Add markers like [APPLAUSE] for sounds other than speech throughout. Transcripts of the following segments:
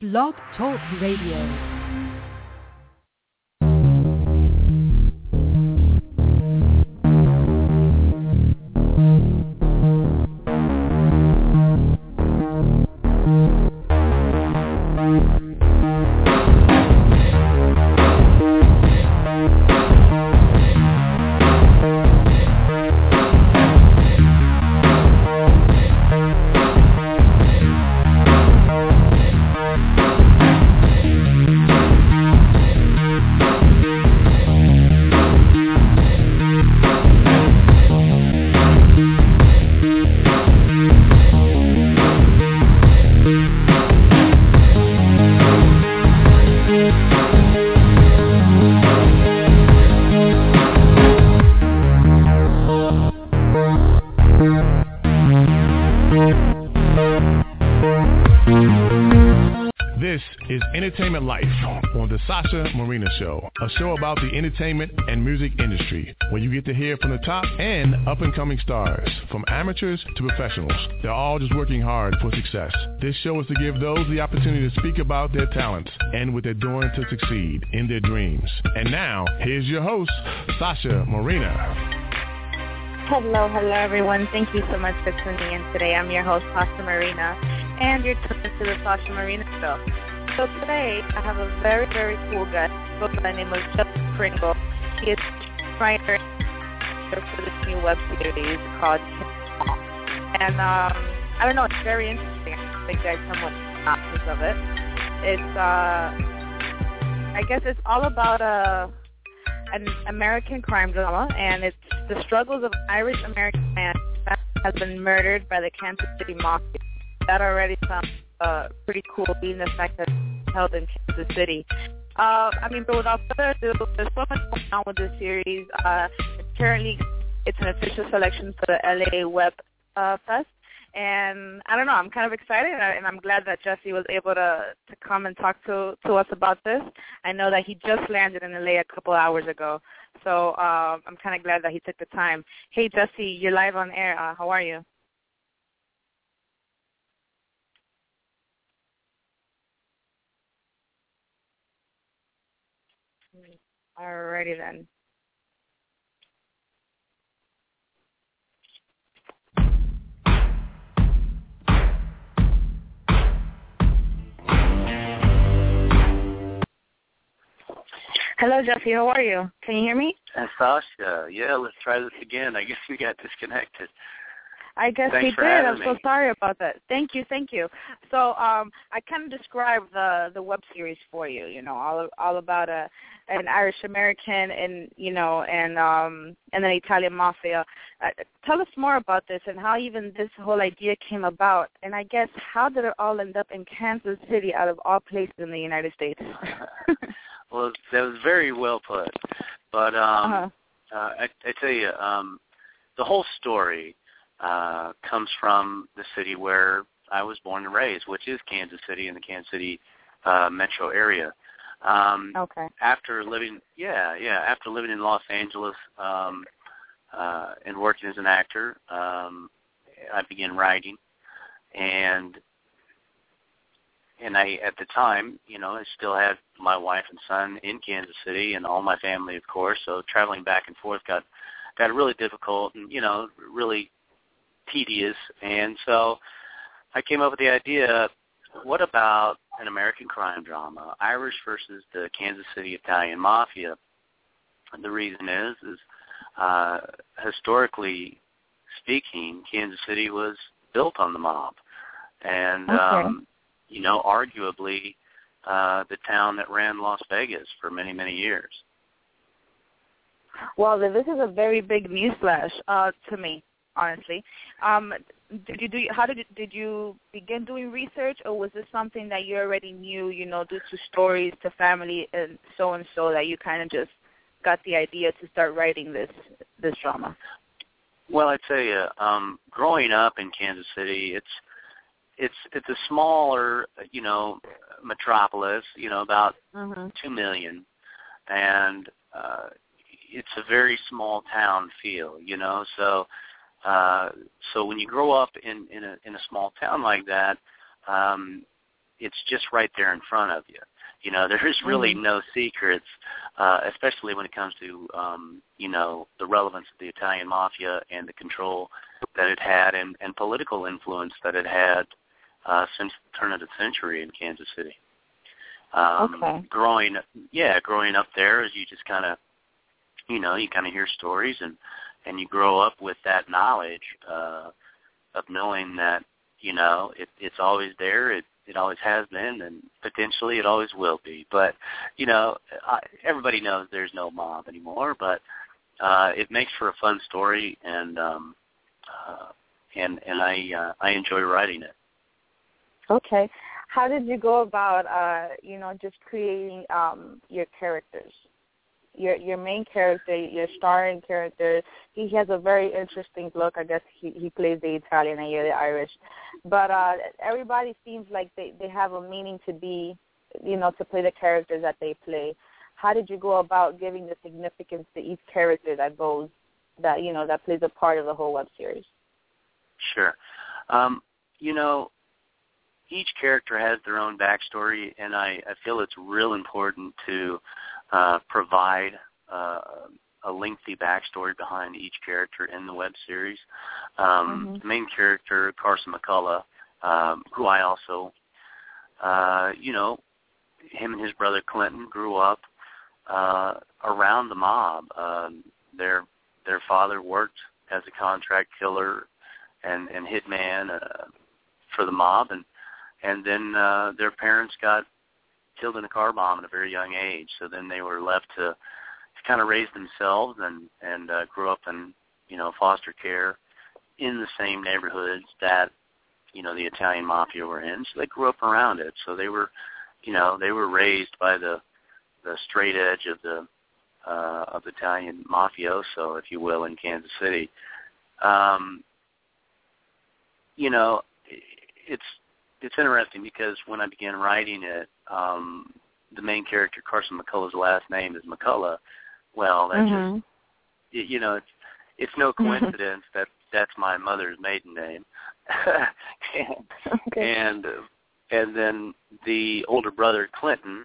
Blog Talk Radio. This is Entertainment Life on the Sasha Marina Show, a show about the entertainment and music industry, where you get to hear from the top and up-and-coming stars, from amateurs to professionals. They're all just working hard for success. This show is to give those the opportunity to speak about their talents and what they're doing to succeed in their dreams. And now, here's your host, Sasha Marina. Hello, hello everyone. Thank you so much for tuning in today. I'm your host, Sasha Marina, and you're tuned to the Sasha Marina Show. So today, I have a very, very cool guest. By the name of Justin Pringle. He is writer for this new web series called. And um, I don't know, it's very interesting. I think guys somewhat synopsis of it. It's, uh, I guess it's all about a an American crime drama, and it's the struggles of an Irish American man has been murdered by the Kansas City Mafia. That already sounds uh, pretty cool, being the fact that it's held in Kansas City. Uh, I mean, but without further ado, there's so much going on with this series. Uh, currently, it's an official selection for the LA Web uh, Fest. And I don't know, I'm kind of excited, and I'm glad that Jesse was able to to come and talk to to us about this. I know that he just landed in LA a couple hours ago, so uh, I'm kind of glad that he took the time. Hey Jesse, you're live on air. Uh, how are you? Alrighty then. Hello, Jesse. How are you? Can you hear me? Uh, Sasha, yeah, let's try this again. I guess we got disconnected. I guess Thanks we did. I'm so sorry about that. Thank you, thank you. So um, I kind of described the the web series for you. You know, all all about a an Irish American and you know and um and an Italian mafia. Uh, tell us more about this and how even this whole idea came about. And I guess how did it all end up in Kansas City, out of all places in the United States? [LAUGHS] well, that was very well put. But um, uh-huh. uh, I, I tell you, um, the whole story uh, comes from the city where I was born and raised, which is Kansas City in the Kansas City uh, metro area. Um, Okay. after living yeah yeah after living in los angeles um uh and working as an actor um i began writing and and i at the time you know i still had my wife and son in kansas city and all my family of course so traveling back and forth got got really difficult and you know really tedious and so i came up with the idea what about an American crime drama, Irish versus the Kansas City Italian Mafia? And the reason is, is uh, historically speaking, Kansas City was built on the mob, and Okay. um, you know, arguably uh, the town that ran Las Vegas for many, many years. Well, this is a very big newsflash uh, to me, honestly. Um, did you do? How did you, did you begin doing research, or was this something that you already knew? You know, due to stories, to family, and so and so, that you kind of just got the idea to start writing this this drama. Well, I tell you, um, growing up in Kansas City, it's it's it's a smaller, you know, metropolis. You know, about Mm-hmm. two million, and uh, it's a very small town feel. You know, so uh, so when you grow up in in a in a small town like that, um, it's just right there in front of you. You know, [LAUGHS] there's really Mhm. no secrets, uh, especially when it comes to um, you know the relevance of the Italian mafia and the control that it had and, and political influence that it had uh, since the turn of the century in Kansas City. Um, Okay. Growing, yeah, growing up there, as you just kind of, you know, you kind of hear stories and and you grow up with that knowledge uh, of knowing that you know it, it's always there. It it always has been, and potentially it always will be. But you know, I, everybody knows there's no mob anymore, but uh, it makes for a fun story, and um, uh, and and I uh, I enjoy writing it. Okay. How did you go about, uh, you know, just creating um, your characters? Your your main character, your starring character, he has a very interesting look. I guess he he plays the Italian and you're the Irish, but uh, everybody seems like they they have a meaning to be, you know, to play the characters that they play. How did you go about giving the significance to each character that goes, that you know, that plays a part of the whole web series? Sure. Um, you know, each character has their own backstory, and I, I feel it's real important to uh, provide uh, a lengthy backstory behind each character in the web series. Um, Mhm. The main character, Carson McCullough, um, who I also, uh, you know, him and his brother Clinton grew up uh, around the mob. Um, their their father worked as a contract killer and and hitman uh, for the mob, and and then uh, their parents got killed in a car bomb at a very young age. So then they were left to, to kind of raise themselves and and uh, grew up in you know foster care in the same neighborhoods that you know the Italian mafia were in. So they grew up around it. So they were you know they were raised by the the straight edge of the uh, of the Italian mafioso, if you will, in Kansas City. Um, you know, it's it's interesting because when I began writing it, um, the main character Carson McCullough's last name is McCullough. Well, that Mhm. just you know, it's it's no coincidence that that's my mother's maiden name. and, [LAUGHS] okay. and and then the older brother Clinton,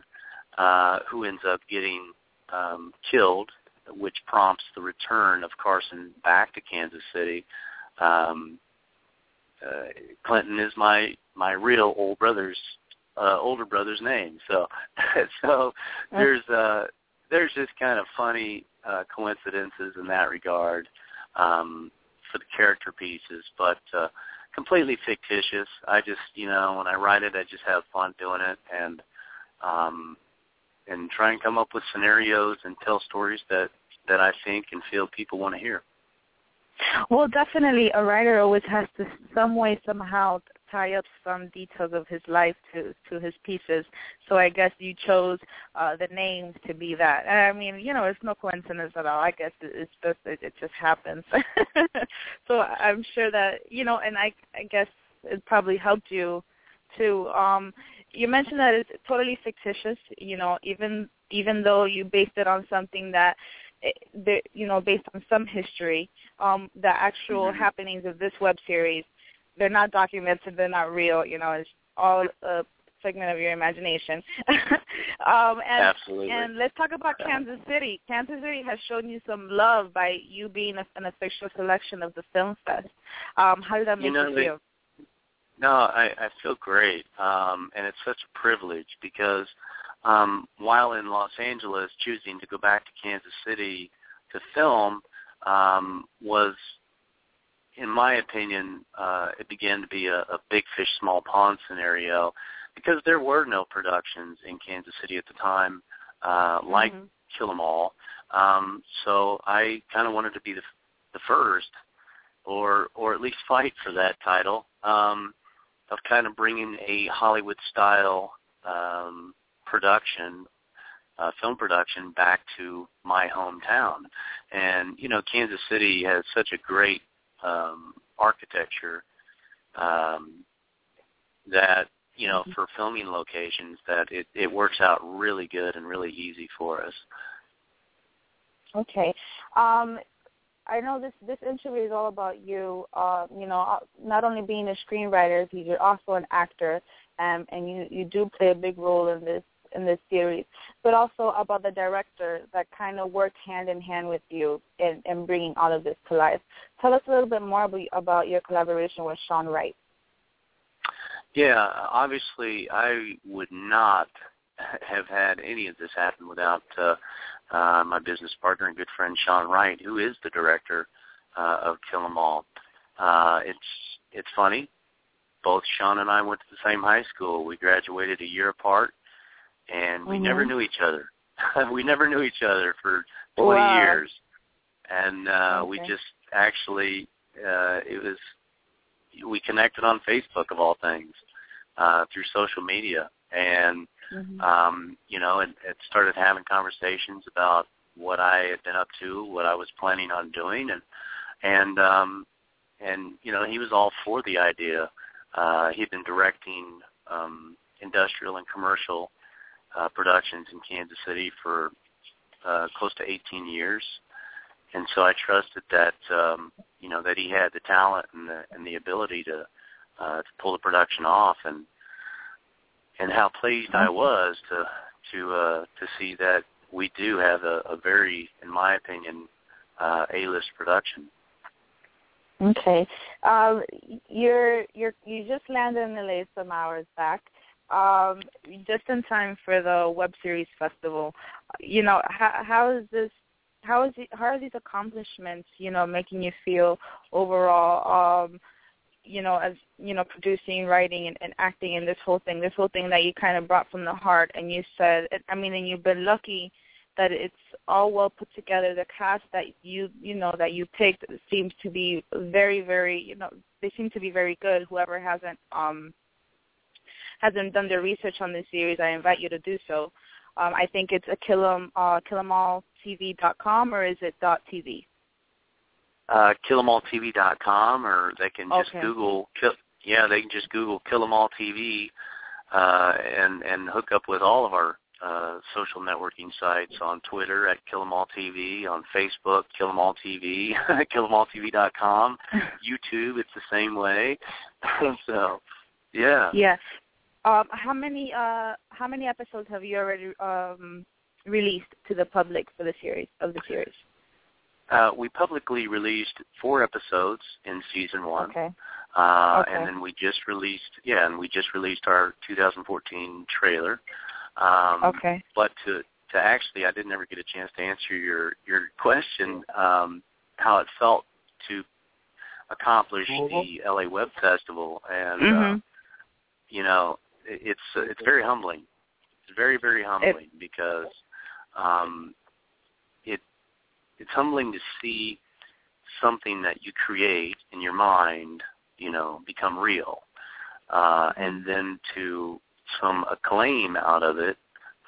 uh, who ends up getting um, killed, which prompts the return of Carson back to Kansas City. Um, uh, Clinton is my my real old brother's uh, older brother's name. So [LAUGHS] so there's uh, there's just kind of funny uh, coincidences in that regard um, for the character pieces, but uh, completely fictitious. I just you know when I write it, I just have fun doing it and um, and try and come up with scenarios and tell stories that that I think and feel people want to hear. Well, definitely, a writer always has to some way somehow tie up some details of his life to to his pieces. So I guess you chose uh, the names to be that. And I mean, you know, it's no coincidence at all. I guess it's just it, it just happens. [LAUGHS] so I'm sure that you know, and I I guess it probably helped you to um you mentioned that it's totally fictitious you know even even though you based it on something that the, you know based on some history um the actual Mhm. happenings of this web series they're not documented they're not real you know it's all a figment of your imagination [LAUGHS] um and Absolutely. and let's talk about Kansas City. Kansas City has shown you some love by you being a, an official selection of the film fest. Um, how did that make You know, you they- feel? No, I, I feel great, um, and it's such a privilege because um, while in Los Angeles, choosing to go back to Kansas City to film um, was, in my opinion, uh, it began to be a, a big fish, small pond scenario because there were no productions in Kansas City at the time uh, like Mhm. Kill 'Em All. Um, so I kind of wanted to be the, the first, or or at least fight for that title. Um, of kind of bringing a Hollywood style um, production, uh, film production, back to my hometown. And you know, Kansas City has such a great um, architecture um, that you know for filming locations that it, it works out really good and really easy for us. Okay. Um, I know this this interview is all about you. Uh, you know, uh, not only being a screenwriter, you're also an actor, um, and you you do play a big role in this in this series, but also about the director that kind of worked hand in hand with you in, in bringing all of this to life. Tell us a little bit more about, your collaboration with Shawn Wright. Yeah, obviously, I would not have had any of this happen without uh, uh, my business partner and good friend Shawn Wright, who is the director uh, of Kill 'Em All. Uh, it's it's funny. Both Shawn and I went to the same high school. We graduated a year apart, and we mm-hmm. never knew each other. [LAUGHS] we never knew each other for 20 wow. years, and uh, okay. we just actually uh, it was we connected on Facebook of all things uh, through social media, and mm-hmm. um, you know, it, it started having conversations about what I had been up to, what I was planning on doing, and and um, and you know, he was all for the idea. Uh, he'd been directing um, industrial and commercial uh, productions in Kansas City for uh, close to 18 years, and so I trusted that um, you know that he had the talent and the and the ability to uh, to pull the production off, and and how pleased I was to to uh, to see that we do have a, a very, in my opinion, uh, A-list production. Okay, um, you're you're you just landed in LA some hours back um, just in time for the web series festival. You know, how, how is this? How is it, how are these accomplishments? You know, making you feel overall? Um, you know, as you know, producing, writing, and, and acting, and this whole thing, this whole thing that you kind of brought from the heart, and you said, I mean, and you've been lucky that it's all well put together. The cast that you you know that you picked seems to be very very you know they seem to be very good. Whoever hasn't um hasn't done their research on this series, I invite you to do so. Um, I think it's a killam uh, killemalltv.com or is it .tv? Uh, killemalltv.com or they can just okay. Google. Kill, yeah, they can just Google Kill 'Em All TV uh, and and hook up with all of our uh, social networking sites on Twitter at Kill 'Em All TV, on Facebook Kill 'Em All TV, killemalltv.com, [LAUGHS] [LAUGHS] YouTube it's the same way. [LAUGHS] so, yeah. Yeah. Um, how many uh, how many episodes have you already um, released to the public for the series of the series? Uh, we publicly released four episodes in season one. Okay. Uh, okay. And then we just released, yeah, and we just released our 2014 trailer. Um, okay. But to to actually, I didn't ever get a chance to answer your your question. Um, how it felt to accomplish the LA Web Festival, and mm-hmm. uh, you know, it's it's very humbling. It's very very humbling it, because um, it it's humbling to see something that you create in your mind, you know, become real, uh, and then to some acclaim out of it,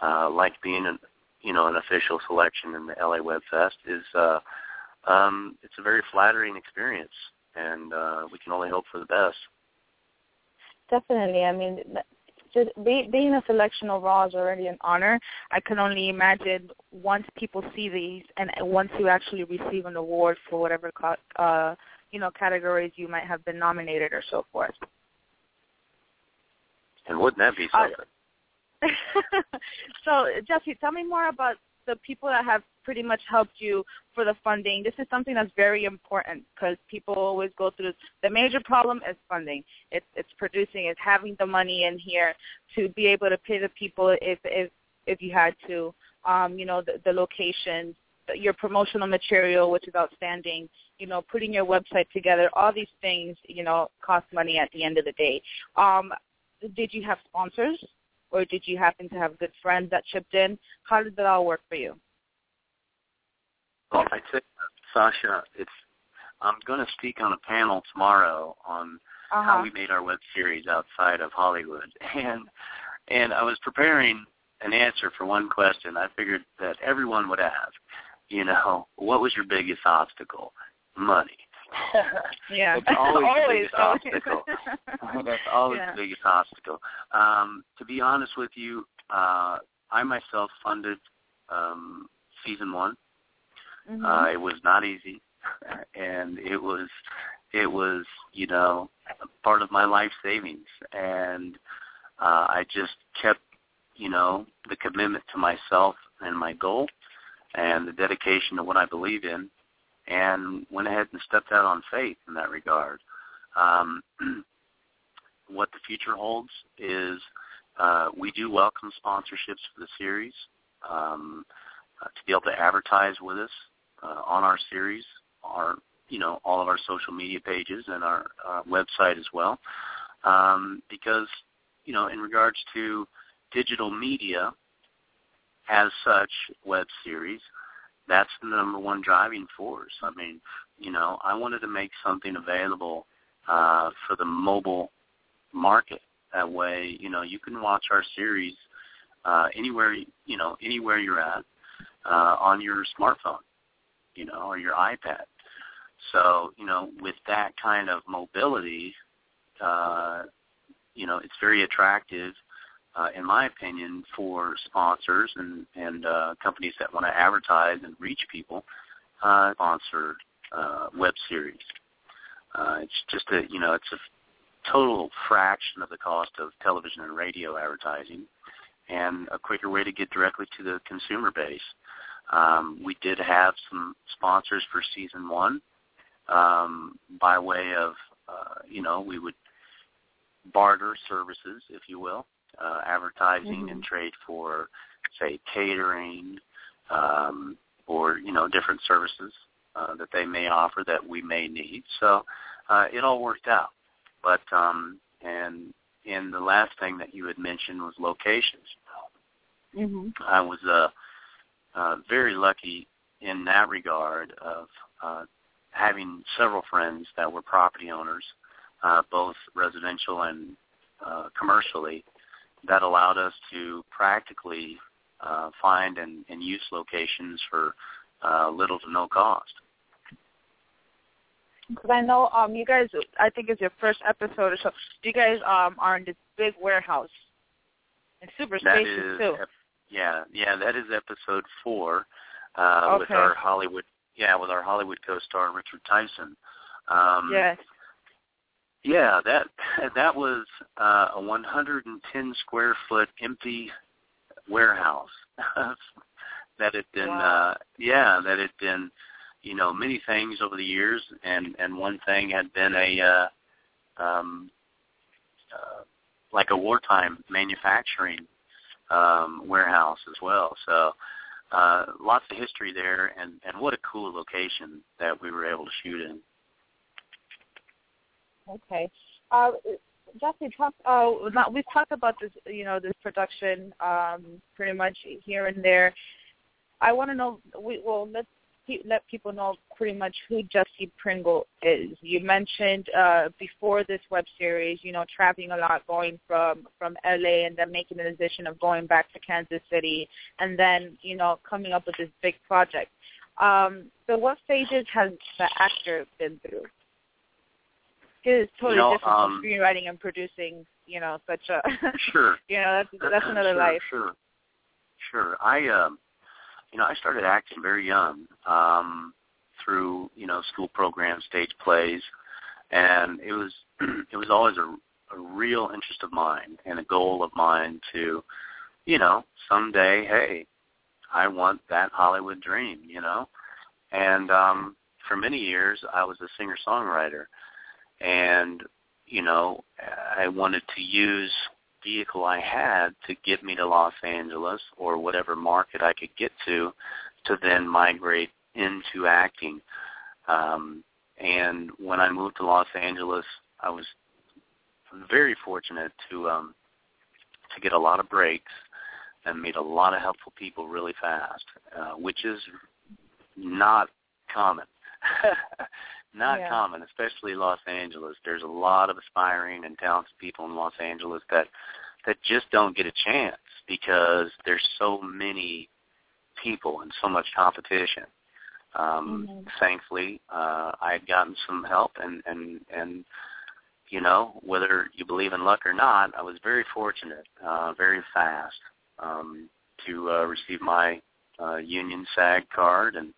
uh, like being an you know an official selection in the LA Web Fest is uh, um, it's a very flattering experience, and uh, we can only hope for the best. Definitely. I mean, just be, being a selection overall is already an honor. I can only imagine once people see these and once you actually receive an award for whatever uh, you know categories you might have been nominated or so forth. And wouldn't that be something? Uh, [LAUGHS] so, Jesse, tell me more about the people that have pretty much helped you for the funding. This is something that's very important because people always go through the major problem is funding. It's it's producing, it's having the money in here to be able to pay the people if if if you had to. Um, you know, the, the locations, your promotional material, which is outstanding. You know, putting your website together, all these things, you know, cost money at the end of the day. Um, did you have sponsors? or did you happen to have good friends that chipped in? How did that all work for you? Well, I'd say, Sasha, it's I'm going to speak on a panel tomorrow on uh-huh. how we made our web series outside of Hollywood, [LAUGHS] and and I was preparing an answer for one question. I figured that everyone would ask, you know, what was your biggest obstacle? Money. [LAUGHS] yeah, it's always, always the biggest obstacle. [LAUGHS] That's always yeah. the biggest obstacle. Um, to be honest with you, uh, I myself funded um, season one. Mm-hmm. Uh, it was not easy, [LAUGHS] and it was it was you know part of my life savings, and uh, I just kept, you know, the commitment to myself and my goal, and the dedication to what I believe in, and went ahead and stepped out on faith in that regard. Um, [CLEARS THROAT] what the future holds is uh, we do welcome sponsorships for the series um, uh, to be able to advertise with us uh, on our series, our you know all of our social media pages and our uh, website as well, um, because you know in regards to digital media as such web series, that's the number one driving force. I mean, you know, I wanted to make something available uh, for the mobile market. That way, you know, you can watch our series uh, anywhere, you know, anywhere you're at uh, on your smartphone, you know, or your iPad. So, you know, with that kind of mobility, uh, you know, it's very attractive, uh, in my opinion, for sponsors and and uh, companies that want to advertise and reach people. Uh, sponsored uh, web series. Uh, it's just a you know it's a total fraction of the cost of television and radio advertising and a quicker way to get directly to the consumer base. Um, we did have some sponsors for season one um, by way of, uh, you know, we would barter services, if you will, uh, advertising mm-hmm. and trade for, say, catering um, or, you know, different services uh, that they may offer that we may need. So uh, it all worked out. But um, and and the last thing that you had mentioned was locations. Mm-hmm. I was uh, uh, very lucky in that regard of uh, having several friends that were property owners, uh, both residential and uh, commercially, that allowed us to practically uh, find and, and use locations for uh, little to no cost. Because I know um you guys, I think it's your first episode or so. You guys um are in this big warehouse. It's super spacious too. Yeah, yeah, that is episode four uh, with our Hollywood, yeah, with our Hollywood co-star Richard Tyson. Um, yes. Yeah, that [LAUGHS] that was uh, a 110 square foot empty warehouse [LAUGHS] that had been, Wow. uh, yeah, that had been, you know, many things over the years, and and one thing had been a, uh, um, uh, like a wartime manufacturing um, warehouse as well. So. Uh, lots of history there, and and what a cool location that we were able to shoot in. Okay. Uh, talk. Uh, now we've talked about this, you know, this production, um, pretty much here and there. I want to know. We well, let's let people know pretty much who Jesse Pringle is. You mentioned uh, before this web series, you know, traveling a lot, going from from LA, and then making the decision of going back to Kansas City, and then you know, coming up with this big project. Um, so, what stages has the actor been through? It's totally You know, different um, from screenwriting and producing, you know, such a [LAUGHS] Sure. you know, that's that's another sure, life. Sure, sure. I, um, you know, I started acting very young um, through you know school programs, stage plays, and it was [CLEARS THROAT] it was always a, a real interest of mine and a goal of mine to, you know, someday, hey, I want that Hollywood dream, you know, and um, for many years I was a singer songwriter, and you know, I wanted to use vehicle I had to get me to Los Angeles or whatever market I could get to to then migrate into acting. Um, and when I moved to Los Angeles, I was very fortunate to um, to get a lot of breaks and meet a lot of helpful people really fast, uh, which is not common. [LAUGHS] not Yeah. common, especially Los Angeles. There's a lot of aspiring and talented people in Los Angeles that that just don't get a chance because there's so many people and so much competition. Um, Mhm. Thankfully, uh, I had gotten some help, and and and you know whether you believe in luck or not, I was very fortunate, uh, very fast um, to uh, receive my uh, union SAG card, and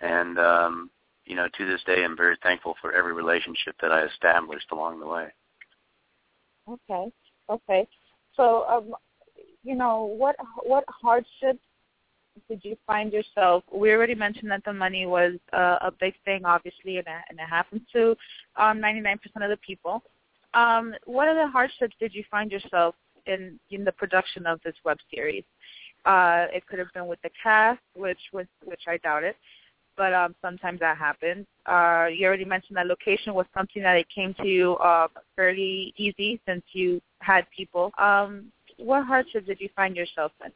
and um, you know to this day I'm very thankful for every relationship that I established along the way. Okay. Okay. So, um, you know, what what hardships did you find yourself? We already mentioned that the money was uh, a big thing, obviously, and, and it to um, 99% of the people. Um, what other hardships did you find yourself in in the production of this web series? Uh, it could have been with the cast, which was which I doubt it, but um, sometimes that happens. Uh, you already mentioned that location was something that it came to you uh, fairly easy since you had people. Um, what hardships did you find yourself in?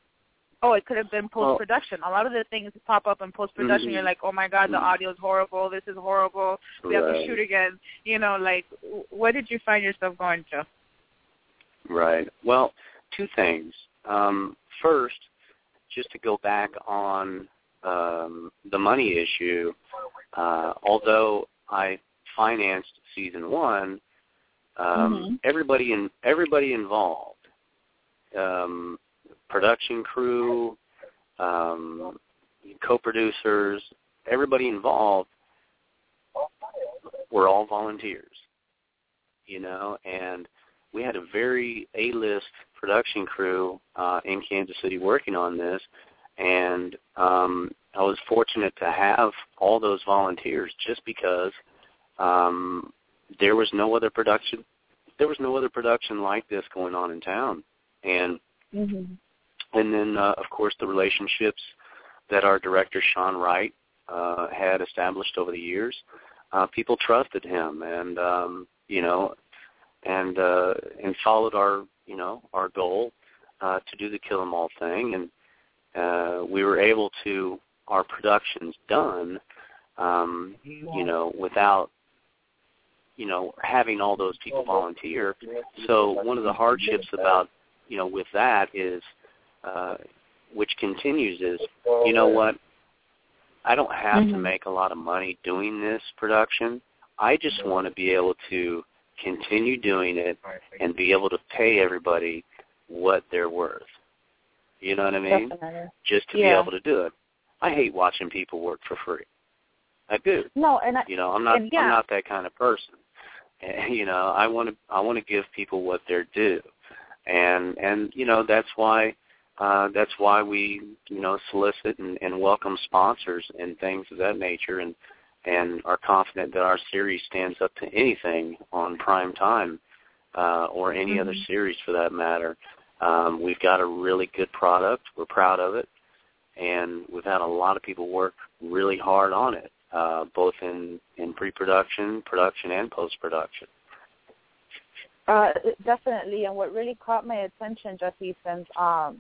Oh, it could have been post production. a lot of the things pop up in post production. Mm-hmm. You're like, oh my god, the Mm-hmm. audio is horrible. This is horrible. We have to shoot again. You know, like, what did you find yourself going to? Right. Well, two things. Um, first, just to go back on um, the money issue, uh, although I financed season one, um, Mhm. everybody in everybody involved, um, production crew, um, co-producers, everybody involved were all volunteers. You know, and we had a very A-list production crew uh, in Kansas City working on this, and um, I was fortunate to have all those volunteers just because um, there was no other production. There was no other production like this going on in town, and Mm-hmm. and then uh, of course the relationships that our director Shawn Wright uh, had established over the years. Uh, people trusted him, and um, you know, and uh, and followed our you know our goal uh, to do the Kill 'Em All thing, and uh, we were able to our productions done, um, you know, without you know having all those people volunteer. So one of the hardships about you know with that is, uh, which continues is, you know what, I don't have to Mhm. make a lot of money doing this production. I just want to be able to continue doing it and be able to pay everybody what they're worth. You know what I mean? Definitely. Just to Yeah. be able to do it. I hate watching people work for free. I do. No, and I, You know, I'm not yeah. I'm not that kind of person. And, you know, I want to I want to give people what they're due. And and you know, that's why uh that's why we, you know, solicit and, and welcome sponsors and things of that nature and and are confident that our series stands up to anything on prime time uh or any other Mhm. series for that matter. Um we've got a really good product. We're proud of it. And we've had a lot of people work really hard on it uh, both in, in pre-production, production, and post-production. Uh, definitely, and what really caught my attention, Jesse, since um,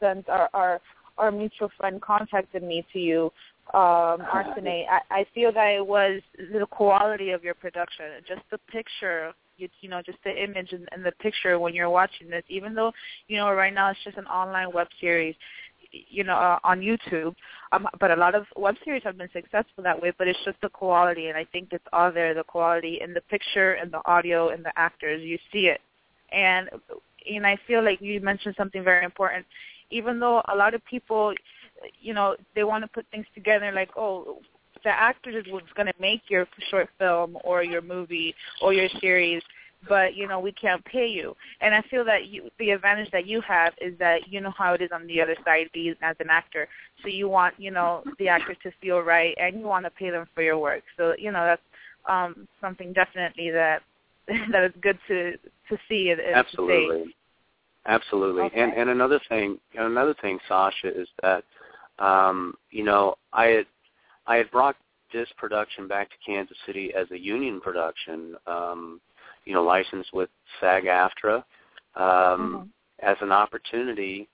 since our, our our mutual friend contacted me to you, um, Arsene, I, I feel that it was the quality of your production, just the picture, you, you know, just the image and, and the picture when you're watching this. Even though you know right now it's just an online web series, you know, uh, on YouTube. Um, but a lot of web series have been successful that way. But it's just the quality, and I think it's all there. The quality in the picture, and the audio, and the actors. You see it, and and I feel like you mentioned something very important. Even though a lot of people, you know, they want to put things together like, oh, the actors is what's going to make your short film or your movie or your series but you know we can't pay you and i feel that you the advantage that you have is that you know how it is on the other side being as an actor so you want you know the actors to feel right and you want to pay them for your work so you know that's um something definitely that [LAUGHS] that is good to to see and, and to say. Absolutely, absolutely. Okay. And and another thing, another thing, Sasha, is that um, you know I had I had brought this production back to Kansas City as a union production, um, you know, licensed with SAG-AFTRA, um, as an opportunity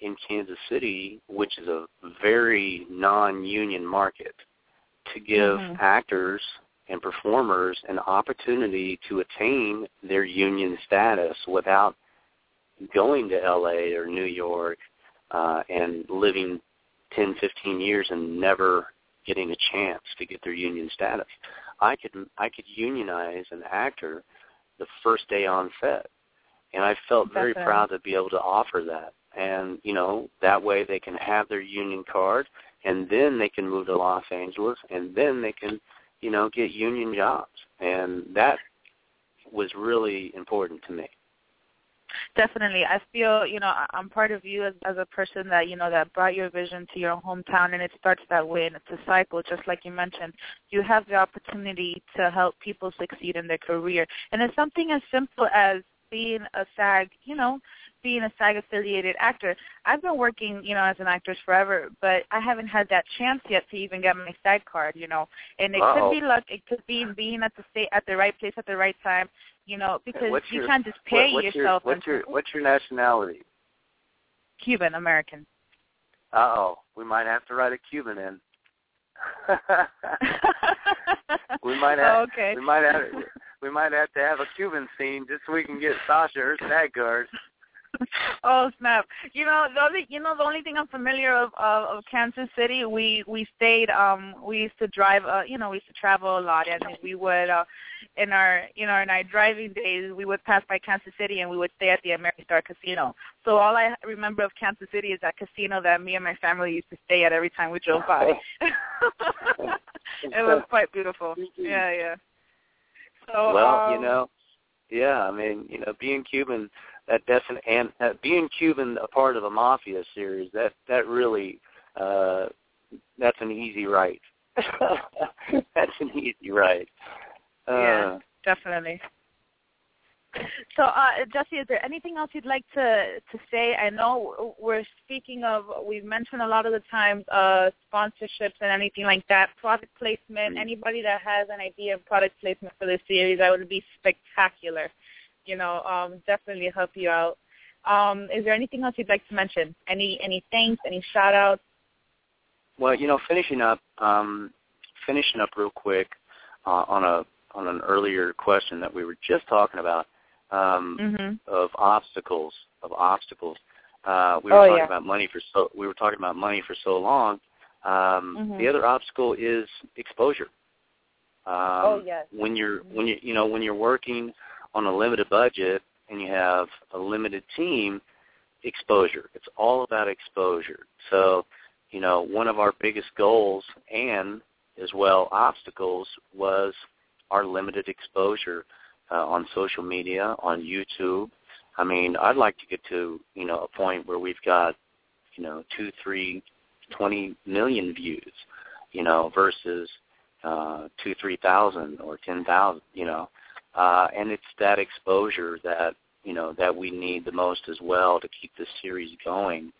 in Kansas City, which is a very non-union market, to give Mhm. actors and performers an opportunity to attain their union status without going to LA or New York uh, and living 10, 15 years and never getting a chance to get their union status. I could I could unionize an actor the first day on set, and I felt very Definitely. proud to be able to offer that. And you know that way they can have their union card, and then they can move to Los Angeles, and then they can you know get union jobs, and that was really important to me. Definitely. I feel, you know, I'm part of you as, as a person that, you know, that brought your vision to your hometown and it starts that way and it's a cycle, just like you mentioned. You have the opportunity to help people succeed in their career. And it's something as simple as being a SAG, you know, being a SAG affiliated actor. I've been working, you know, as an actress forever, but I haven't had that chance yet to even get my SAG card, you know. And it Uh-oh. could be luck, it could be being at the state at the right place at the right time, you know, because you your, can't just pay what, what's yourself. Your, what's your what's your nationality? Cuban American. Uh oh, we might have to write a Cuban in. [LAUGHS] we might have. Okay. We might have. We might have to have a Cuban scene just so we can get Sasha her SAG card. [LAUGHS] oh snap! You know the only you know the only thing I'm familiar of of, of Kansas City. We we stayed. Um, we used to drive. Uh, you know, we used to travel a lot, and we would uh, in our you know in our driving days we would pass by Kansas City and we would stay at the Ameristar Casino. So all I remember of Kansas City is that casino that me and my family used to stay at every time we drove by. [LAUGHS] [LAUGHS] it was quite beautiful. Yeah, yeah. So well, um, you know, yeah. I mean, you know, being Cuban, that definitely, and uh, being Cuban a part of a mafia series, that that really, uh that's an easy right. [LAUGHS] that's an easy right. Uh, Yeah. definitely. So, uh, Jesse, is there anything else you'd like to to say? I know we're speaking of, we've mentioned a lot of the times uh, sponsorships and anything like that, product placement. Anybody that has an idea of product placement for this series, that would be spectacular. You know, um, definitely help you out. Um, is there anything else you'd like to mention? Any any thanks? Any shout outs? Well, you know, finishing up, um, finishing up real quick uh, on a on an earlier question that we were just talking about um, Mm-hmm. of obstacles of obstacles. Uh, we were Oh, talking yeah. about money for so we were talking about money for so long. Um, Mhm. The other obstacle is exposure. Um, Oh, yes. When you're when you you know when you're working on a limited budget and you have a limited team, exposure. It's all about exposure. So, you know, one of our biggest goals and as well obstacles was our limited exposure uh, on social media, on YouTube. I mean, I'd like to get to, you know, a point where we've got, you know, two, three, twenty million views, you know, versus uh, two, three thousand or ten thousand, you know. Uh, and it's that exposure that you know that we need the most as well to keep this series going.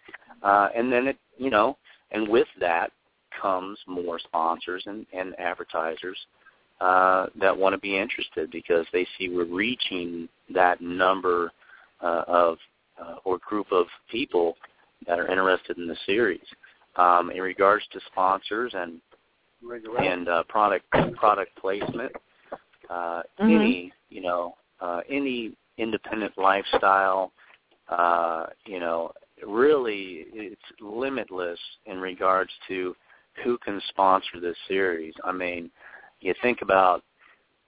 Uh, and then it, you know, and with that comes more sponsors and, and advertisers uh, that want to be interested because they see we're reaching that number uh, of uh, or group of people that are interested in the series. Um, in regards to sponsors and and uh, product product placement, uh, Mhm. any you know uh, any independent lifestyle, uh, you know, really it's limitless in regards to who can sponsor this series. I mean, you think about,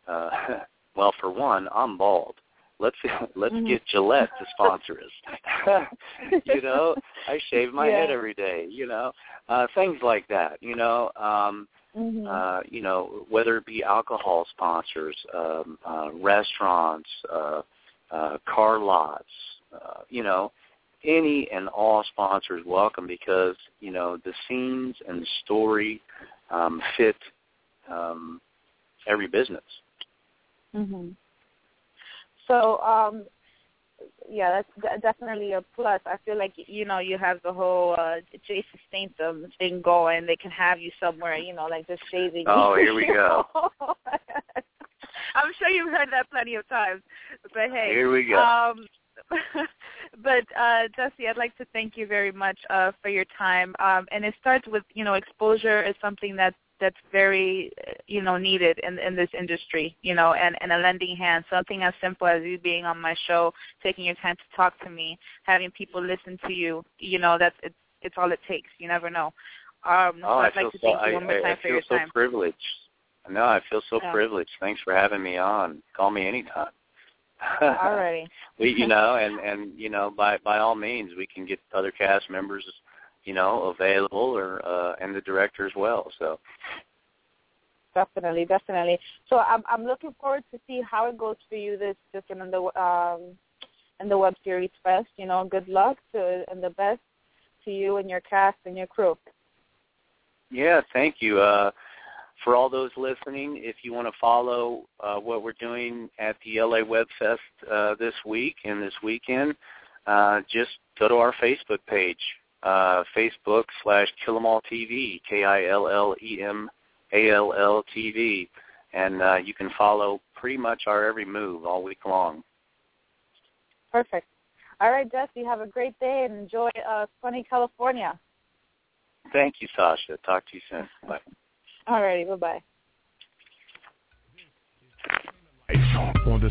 uh, [LAUGHS] well, for one, I'm bald. Let's [LAUGHS] let's Mhm. get Gillette to sponsor us. [LAUGHS] you know, I shave my Yeah. head every day. You know, uh, things like that. You know, um, Mm-hmm. uh, you know, whether it be alcohol sponsors, um, uh, restaurants, uh, uh, car lots, uh, you know, any and all sponsors welcome because you know the scenes and the story um, fit um, every business. hmm So, um, yeah, that's de- definitely a plus. I feel like you know you have the whole uh, Jason Statham thing going. They can have you somewhere, you know, like just shaving. Oh, [LAUGHS] here we go. [LAUGHS] I'm sure you've heard that plenty of times. But hey, Here we go. Um, [LAUGHS] but uh, Jesse, I'd like to thank you very much uh, for your time. Um, and it starts with you know exposure is something that that's very uh, you know needed in in this industry. You know, and and a lending hand. Something as simple as you being on my show, taking your time to talk to me, having people listen to you. You know, that's it's it's all it takes. You never know. Um, oh, I I'd feel like to so. thank you I, one more time I for feel your so time. privileged. No, I feel so Yeah. privileged. Thanks for having me on. Call me anytime. Alrighty. [LAUGHS] we you [LAUGHS] know and and you know by by all means we can get other cast members you know available or uh and the director as well so Definitely, definitely. So I'm I'm looking forward to see how it goes for you this just in the um in the web series Fest. You know, good luck to and the best to you and your cast and your crew. Yeah, thank you. Uh, for all those listening, if you want to follow uh, what we're doing at the LA Web Fest uh, this week and this weekend, uh, just go to our Facebook page, uh, Facebook slash KillEmAll TV, K-I-L-L-E-M-A-L-L TV, and uh, you can follow pretty much our every move all week long. Perfect. All right, Jesse, have a great day and enjoy uh, sunny California. Thank you, Sasha. Talk to you soon. Bye. All righty. Bye-bye. On the